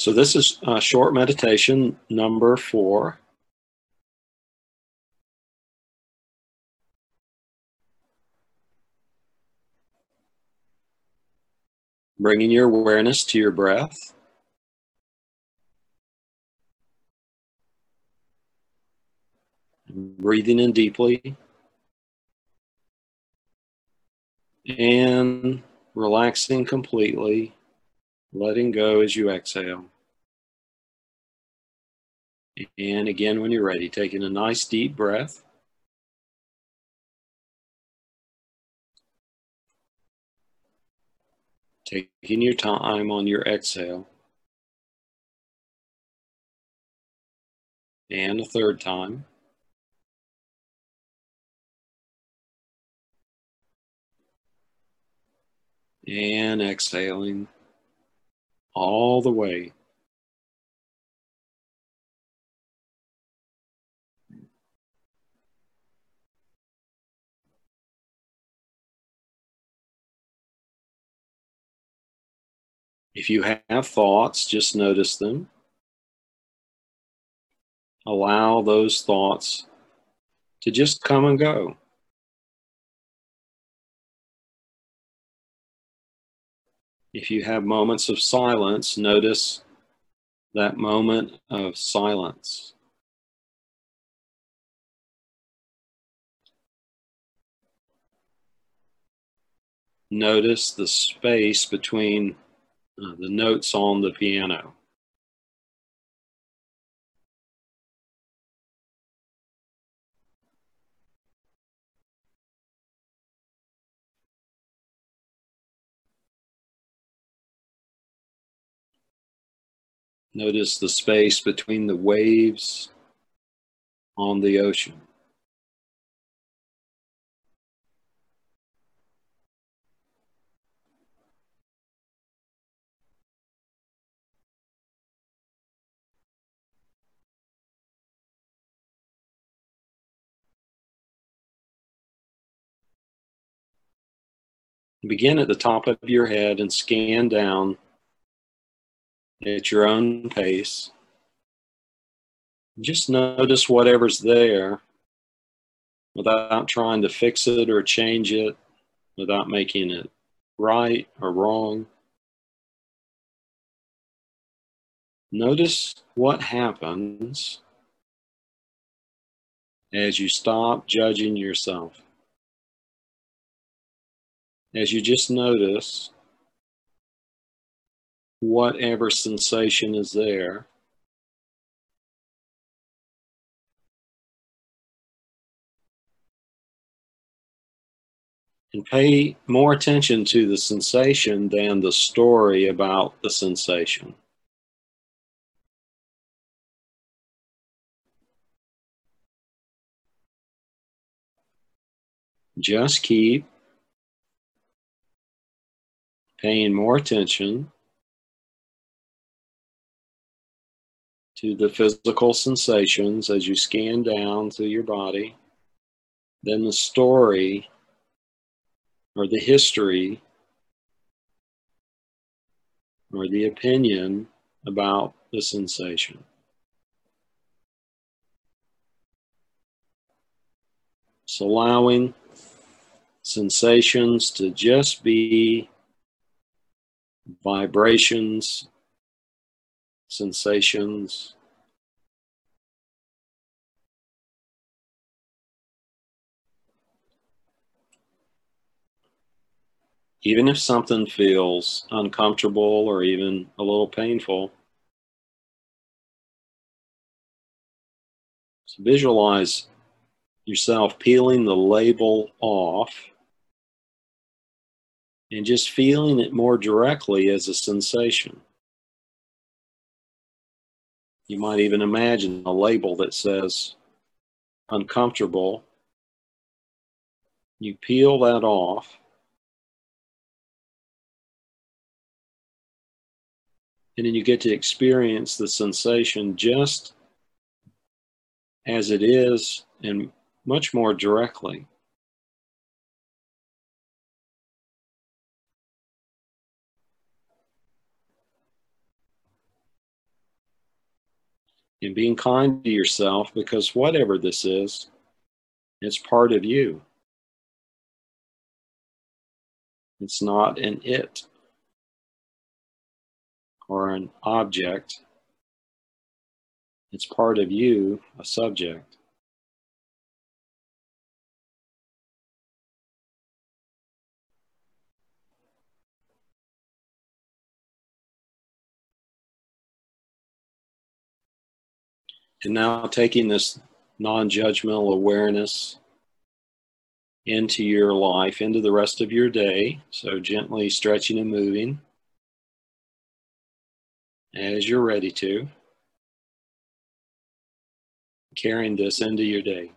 So this is uh, short meditation number four. Bringing your awareness to your breath. Breathing in deeply. And relaxing completely, letting go as you exhale. And again, when you're ready, taking a nice deep breath. Taking your time on your exhale. And a third time. And exhaling all the way. If you have thoughts, just notice them. Allow those thoughts to just come and go. If you have moments of silence, notice that moment of silence. Notice the space between uh, the notes on the piano. Notice the space between the waves on the ocean. Begin at the top of your head and scan down at your own pace. Just notice whatever's there without trying to fix it or change it, without making it right or wrong. Notice what happens as you stop judging yourself as you just notice whatever sensation is there. And pay more attention to the sensation than the story about the sensation. Just keep paying more attention to the physical sensations as you scan down through your body, then the story or the history or the opinion about the sensation. So allowing sensations to just be vibrations, sensations. Even if something feels uncomfortable or even a little painful, so visualize yourself peeling the label off and just feeling it more directly as a sensation. You might even imagine a label that says uncomfortable. You peel that off. And then you get to experience the sensation just as it is and much more directly. And being kind to yourself because whatever this is, it's part of you. It's not an it or an object. It's part of you, a subject. And now taking this non judgmental awareness into your life, into the rest of your day. So gently stretching and moving as you're ready to. Carrying this into your day.